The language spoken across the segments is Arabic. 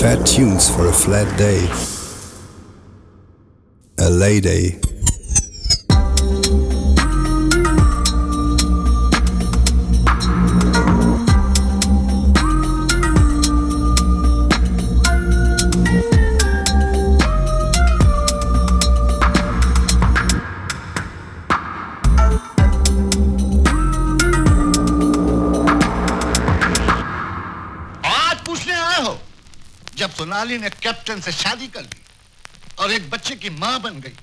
Fat tunes for a flat day. A lay day. Sonali ने कैप्टन से शादी कर ली और एक बच्चे की माँ बन गई।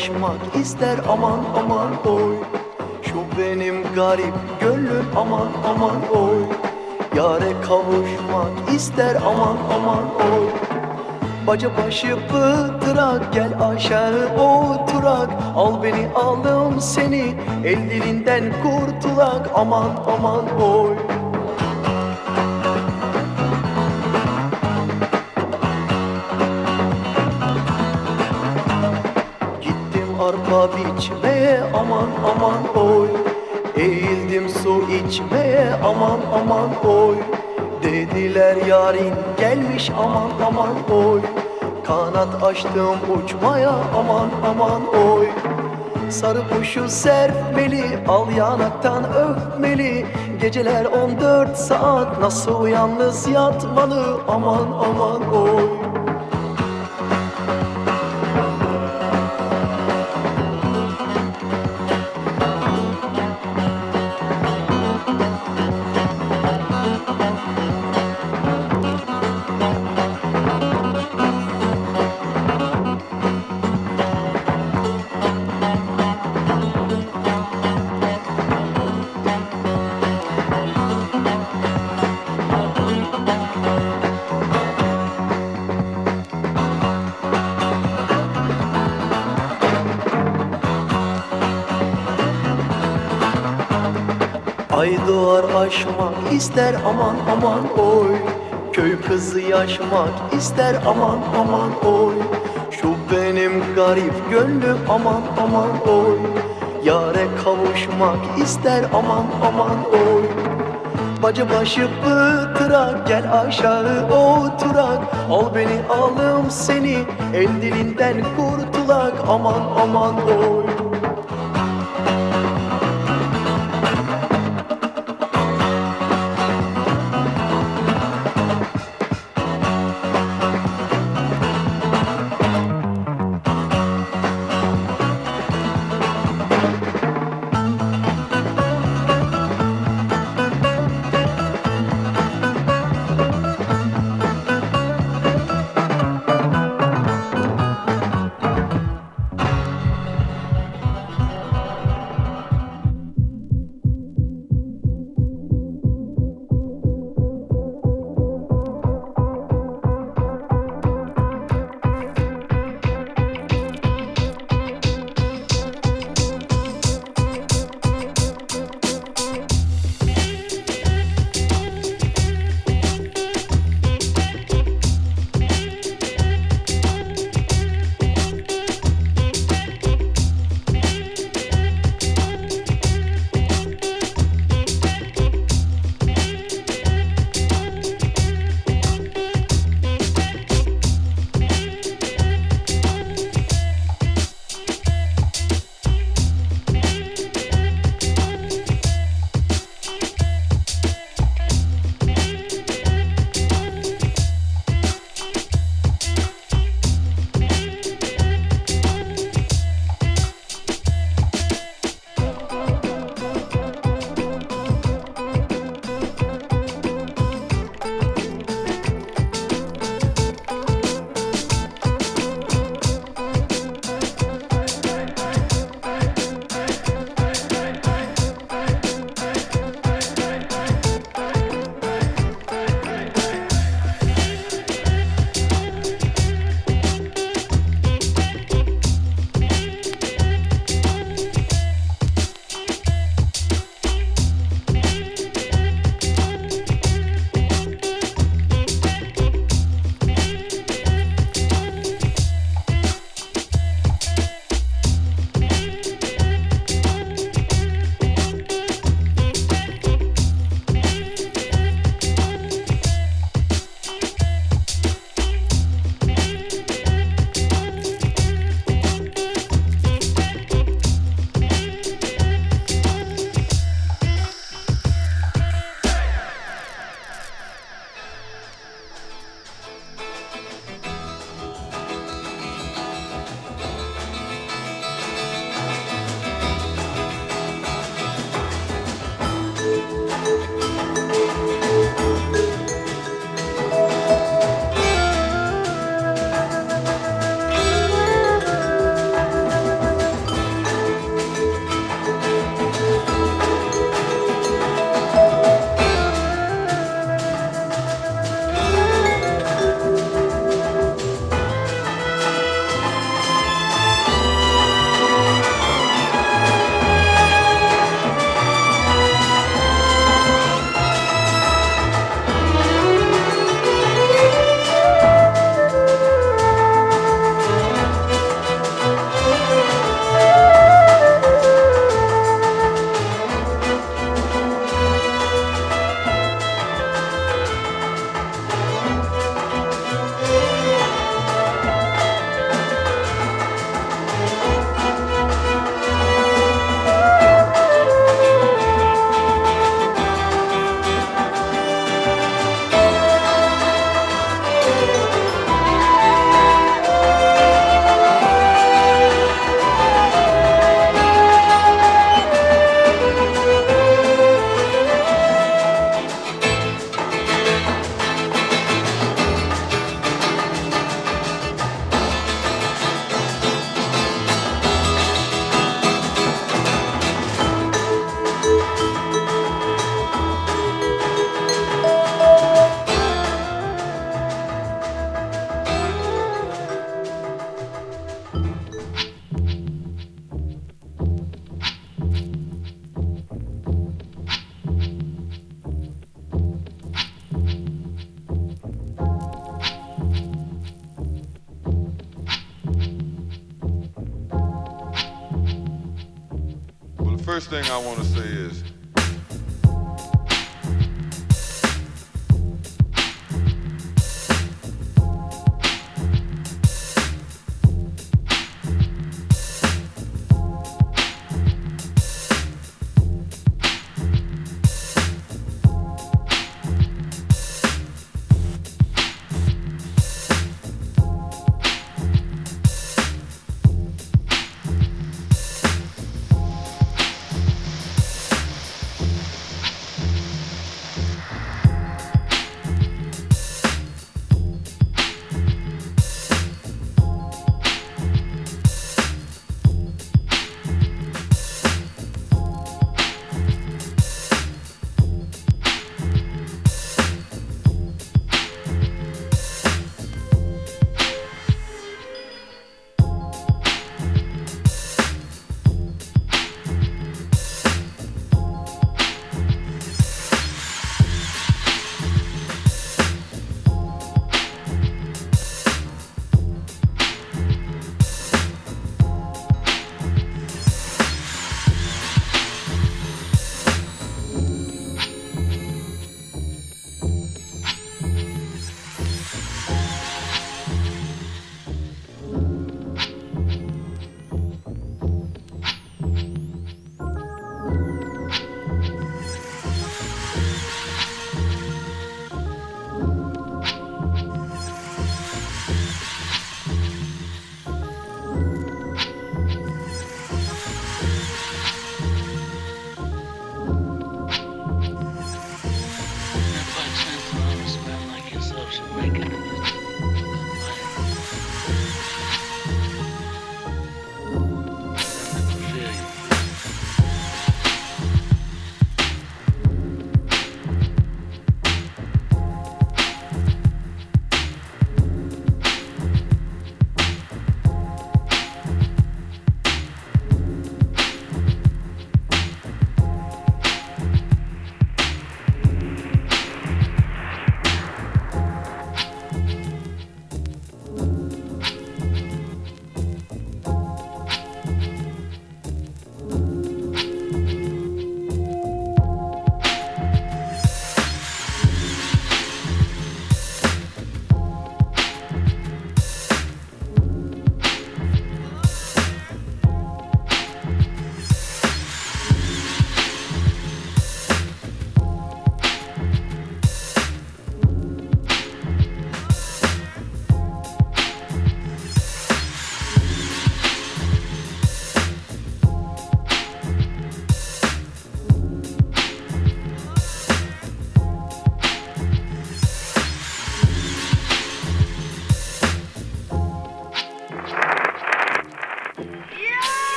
Kızı yaşmak ister aman aman oy. Şu benim garip gönlüm aman aman oy. Yare kavuşmak ister aman aman oy. Baca başı pıtırak gel aşağı oturak. Al beni aldım seni el dilinden kurtulak. Aman aman oy Gittim arpa biçmeye aman aman oy. Eğildim su içmeye aman aman oy. Dediler yarin gelmiş aman aman oy. Kanat açtım uçmaya aman aman oy. Sarı kuşu serpmeli, al yanaktan öpmeli. Geceler 14 saat nasıl yalnız yatmalı aman aman oy Ay doğar aşmak ister aman aman oy. Köy kızı yaşmak ister aman aman oy. Şu benim garip gönlüm aman aman oy. Yare kavuşmak ister aman aman oy. Bacı başı pıtırak gel aşağı oturak. Al beni alım seni el dilinden kurtulak aman aman oy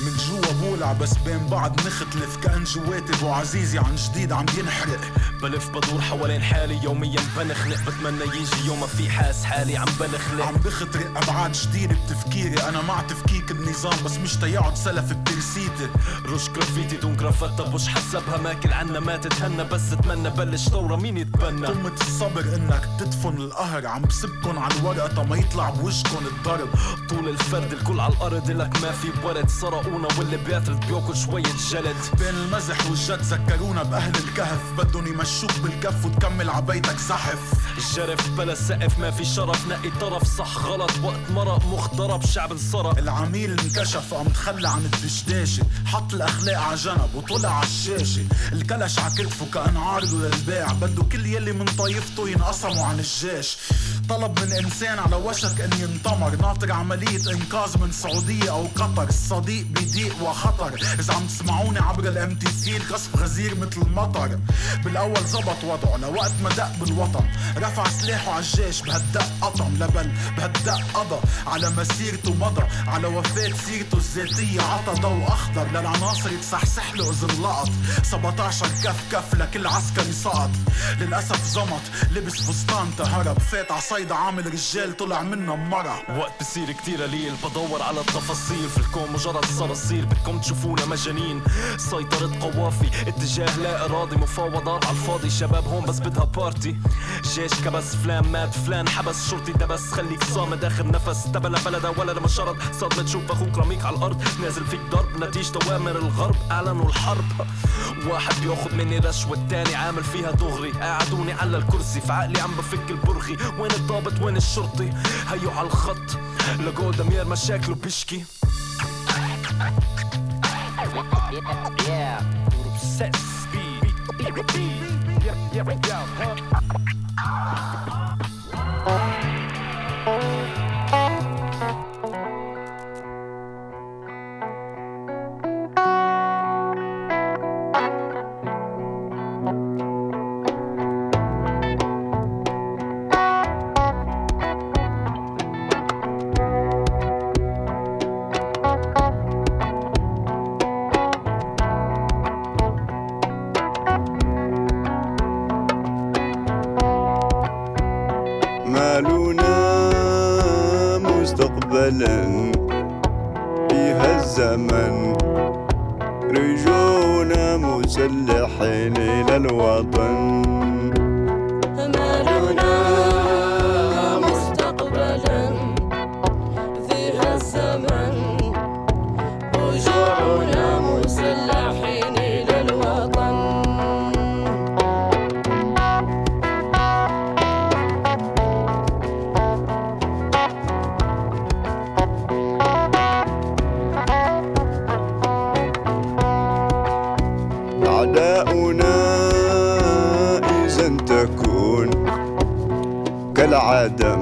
من جوا بولع بس بين بعض نختلف. كأن جواتي أبو عزيزي عن جديد عم ينحرق. بلف بدور حوالين حالي يوميا بنخنق بتمنى يجي يوم ما في حاس حالي عم بنخلق. عم بخطرق أبعاد جديدة بتفكيري. أنا مع تفكيك النظام بس مش تيقعد سلف بترسيتي رش جرافيتي دون جرافتا بوش حسبها ماكل عنا ما تتهنى بس اتمنى بلش ثورة مين يتبنى. قمة الصبر إنك تدفن القهر. عم بسبكن على الورقة ما يطلع بوشكن الضرب. طول الفرد الكل على الأرض لك ما في ورد. سرقونا واللي بيعترض بياكل شوية جلد بين المزح والجد ذكرونا بأهل الكهف. بدهم يمشوك بالكف وتكمل عبيتك زحف. الجرف بلا سقف ما في شرف نقي طرف صح غلط. وقت مرق مخترب شعب انصرف العميل انكشف قام تخلى عن الدشداشة. حط الأخلاق على جنب وطلع على الشاشة. الكلش على كتفه كأن عارضه للبيع. بده كل يلي من طايفته ينقسموا عن الجيش. طلب من إنسان على وشك إن ينطمر ناطر عملية إنقاذ من سعودية أو قطر. الصديق بضيق وخطر. عم تسمعوني عبر الام تي سي القصف غزير مثل المطر. بالأول زبط وضعه لوقت ما دق بالوطن. رفع سلاحه على الجيش بهالدق قطم لبل بهالدق قضى على مسيرته مضى. على وفاة سيرته الذاتية عطى ضوء أخضر. للعناصر يتصحصح له إذا انلقط 17 كف كف لكل عسكري سقط للأسف زمط لبس فستان تهرب. فات عصيدة عامل رجال طلع منه مرة. وقت بصير كتير قليل بدور على التفاصيل. في الكون مجرد صراصير بدكم تشوفونا مجانين سيطرة قوافي اتجاه لا ارادي مفاوضات على الفاضي. شباب هون بس بدها بارتي جيش كبس فلان مات فلان. حبس شرطي دبس. خليك صامد اخر نفس. تبلا بلدا ولا لما شرط صدمة تشوف أخوك رميك على الأرض. نازل فيك ضرب نتيجة أوامر الغرب. اعلنوا الحرب واحد بياخد مني رشوة التاني عامل فيها دغري. قعدوني على الكرسي في عقلي عم بفك البرغي. وين الضابط؟ وين الشرطي؟ هيو على الخط. لقوا دمير مشاكله بيشكي. Yeah. Set speed. Yeah, yeah, yeah. مستقبلا في هالزمن رجونا مسلحين إلى الوطن. malade.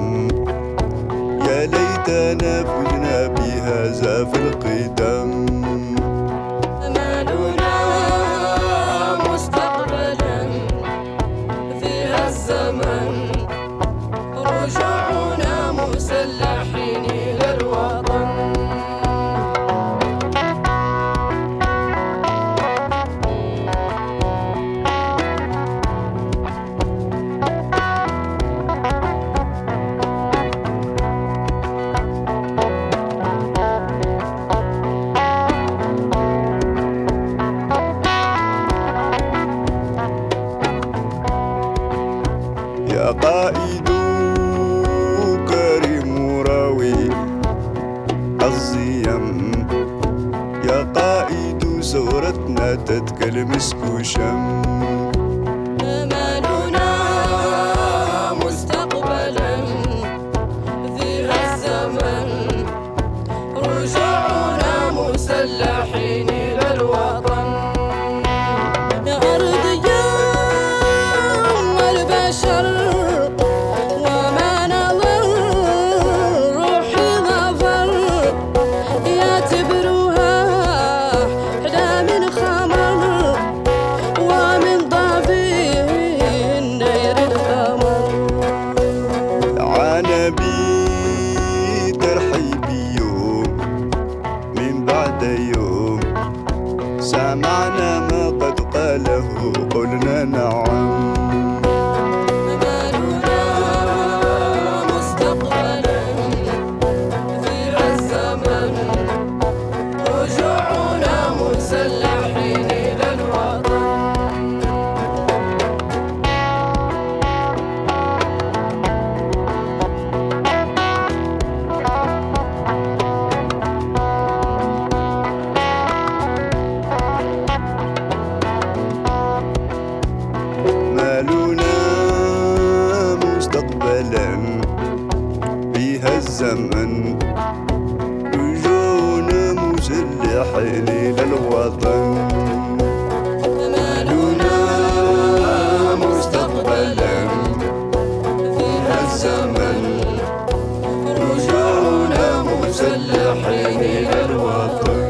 رجوعنا مسلحين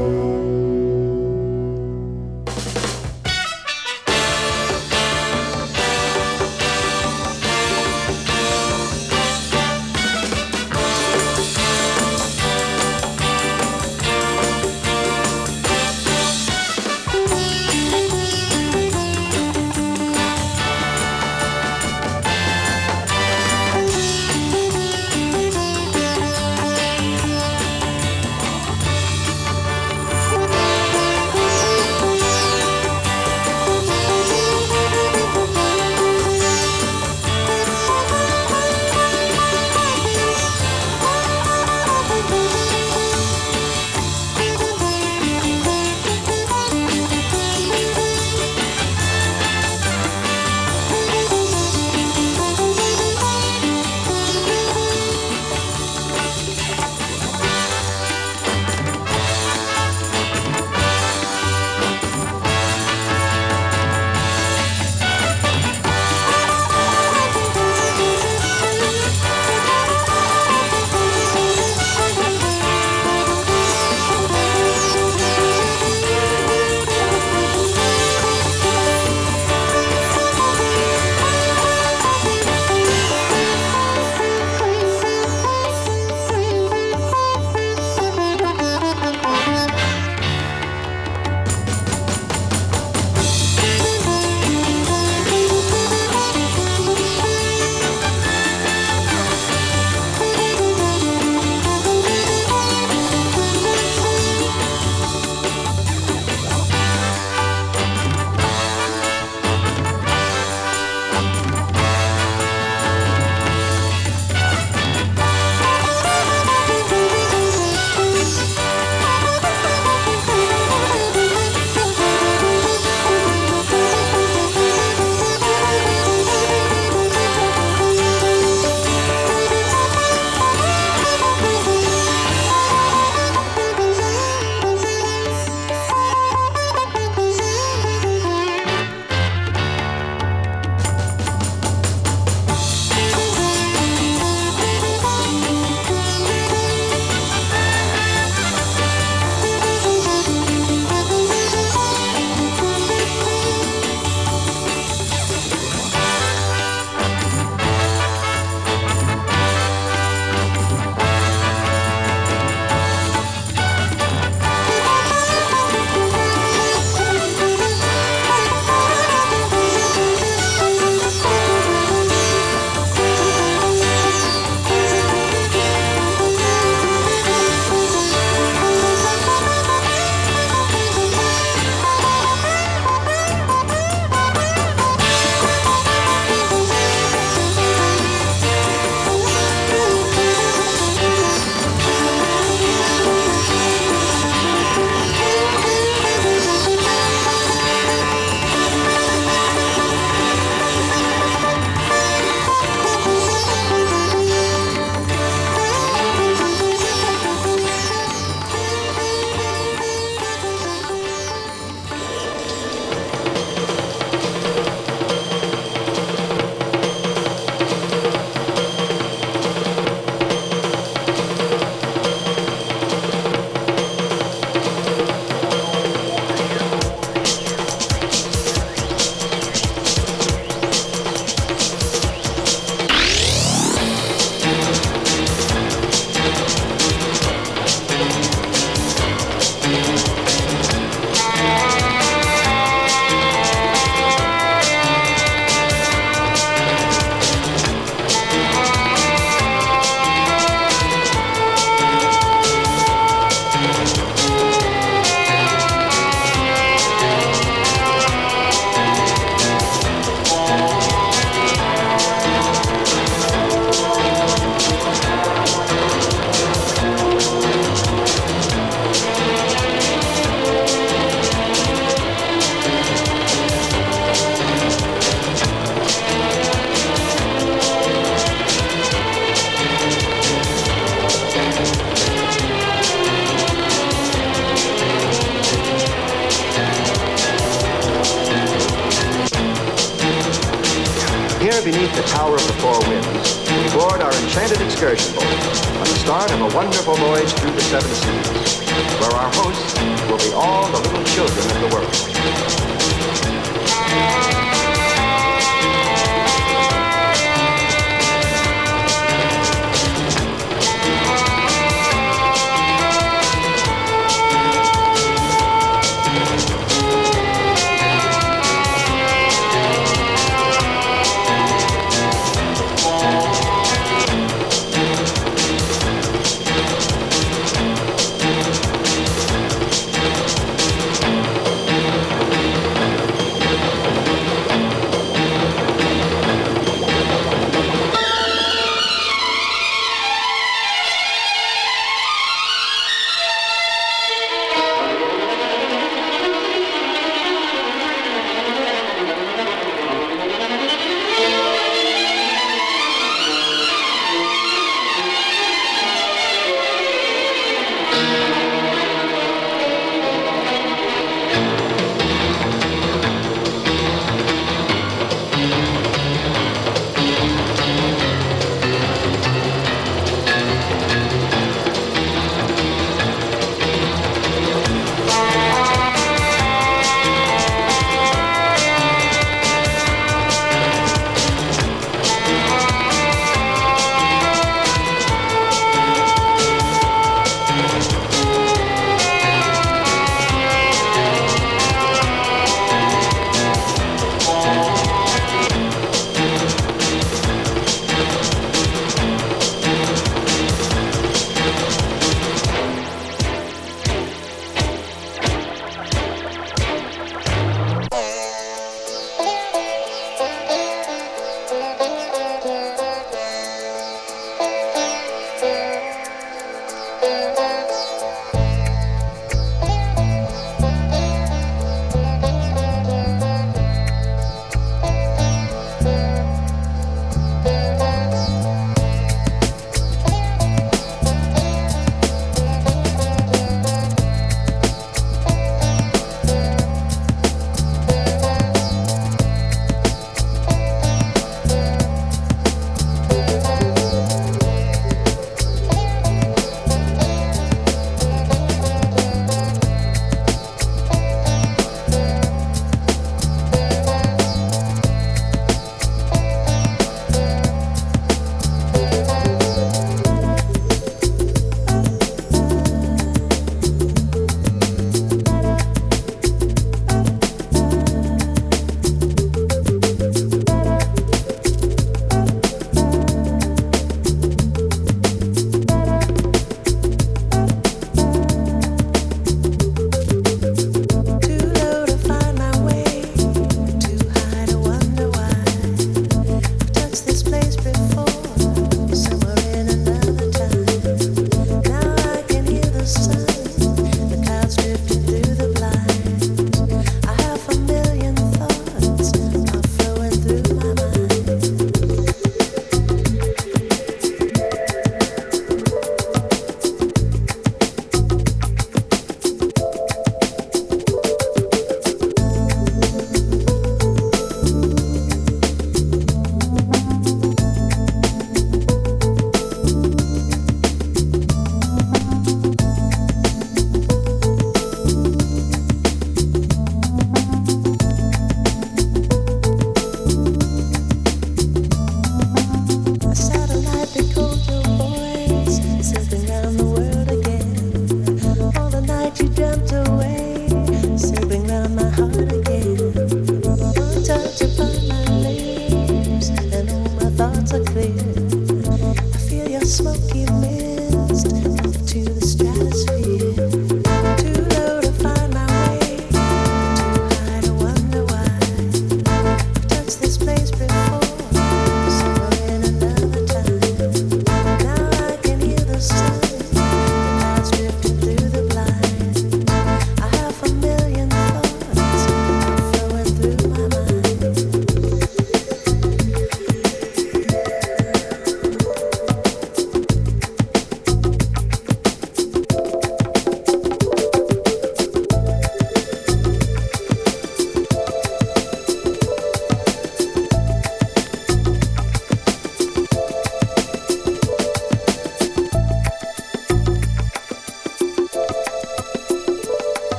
There, beneath the Tower of the Four Winds, we board our enchanted excursion boat on the start of a wonderful voyage through the seven seas, where our hosts will be all the little children of the world.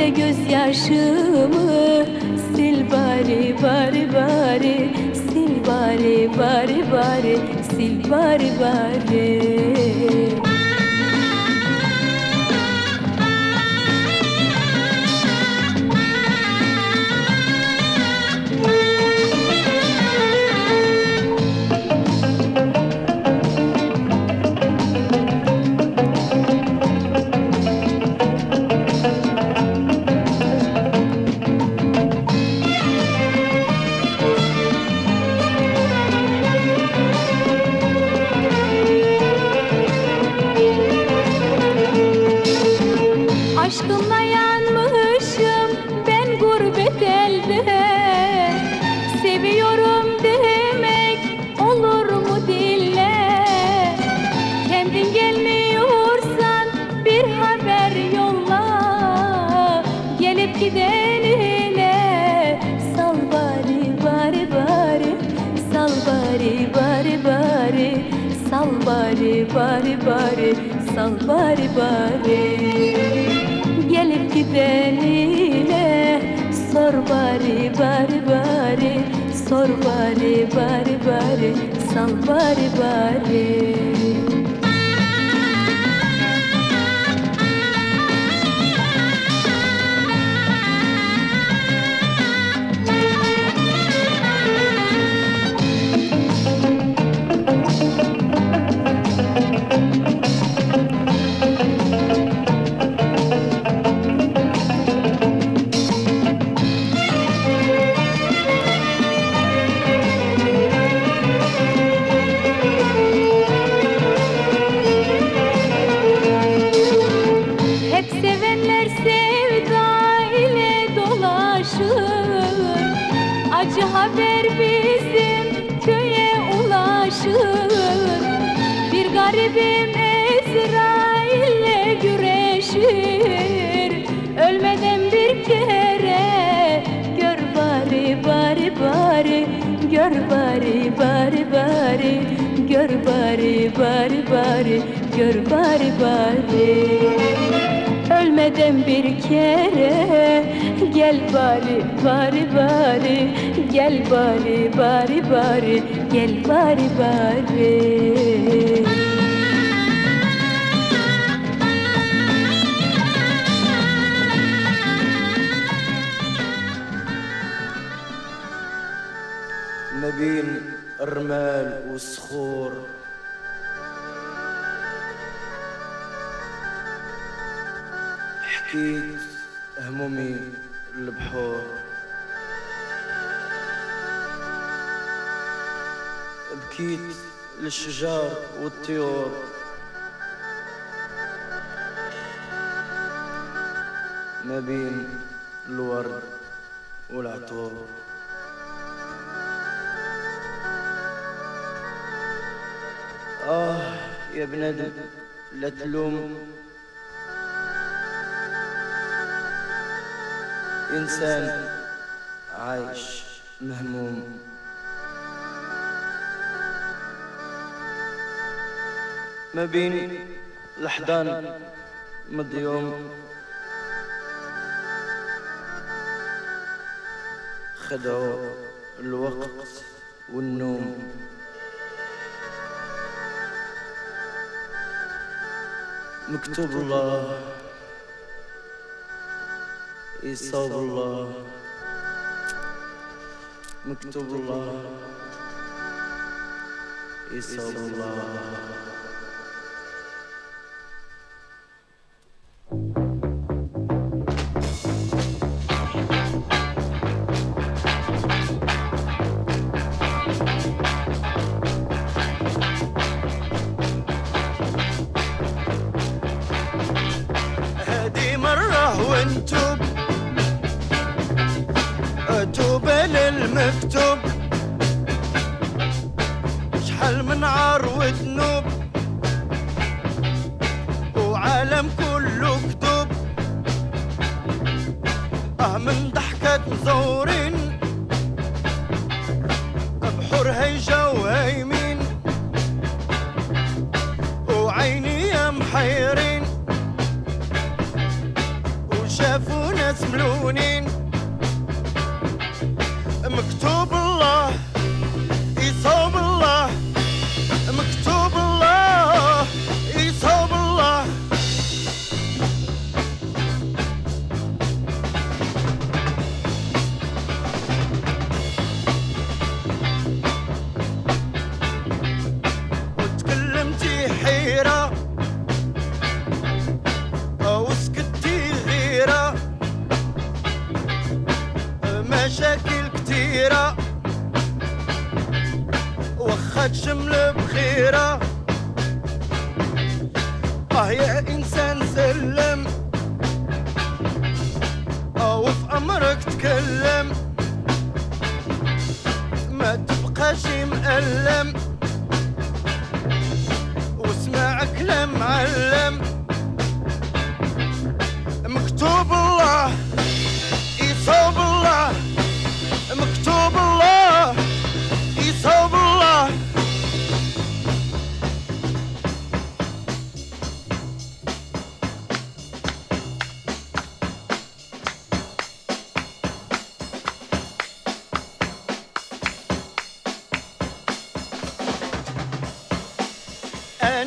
de gözyaşımı. Sil bari bari bari. Sil bari bari bari. Sil bari bari. bari. Gelip gidenine sor bari bari bari. Sor bari bari bari. Sal bari bari. والأشجار والطيور ما بين الورد والعطور آه يا بنادم لا تلوم. إنسان عايش مهموم. ما بين الحضان مضيوم خدعوا الوقت والنوم. مكتوب الله. يصاب الله. مكتوب الله. يصاب الله. I'm a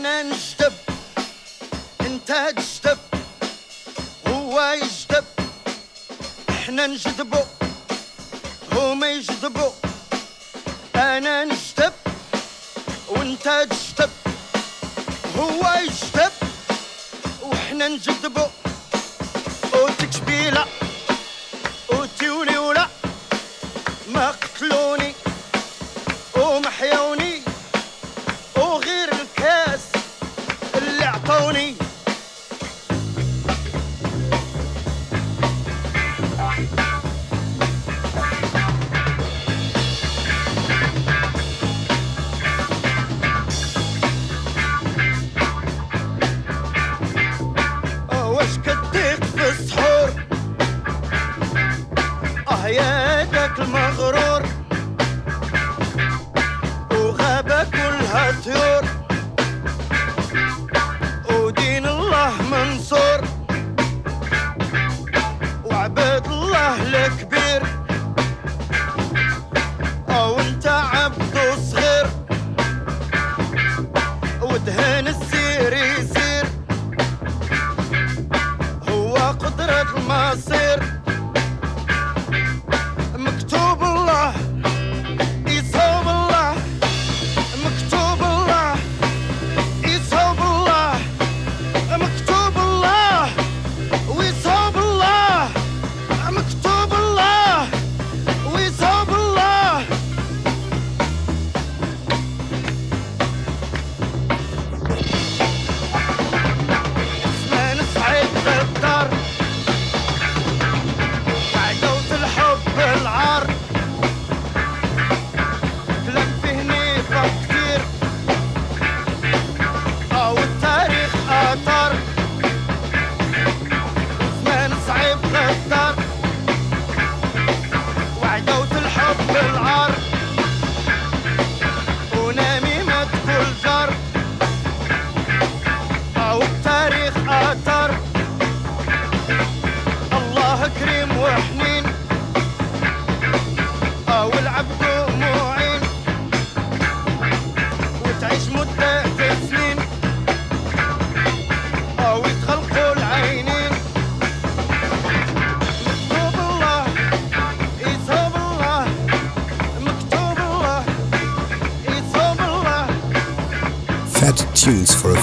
turn and step انت تستب هو يستب احنا نجذبو هما يجذبو انا نستب وانت تستب هو يستب واحنا نجذبو وتكشبيله وتيولي ولا ما قتلوني وما حيوني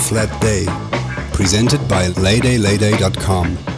Flat Day, presented by LayDayLayday.com.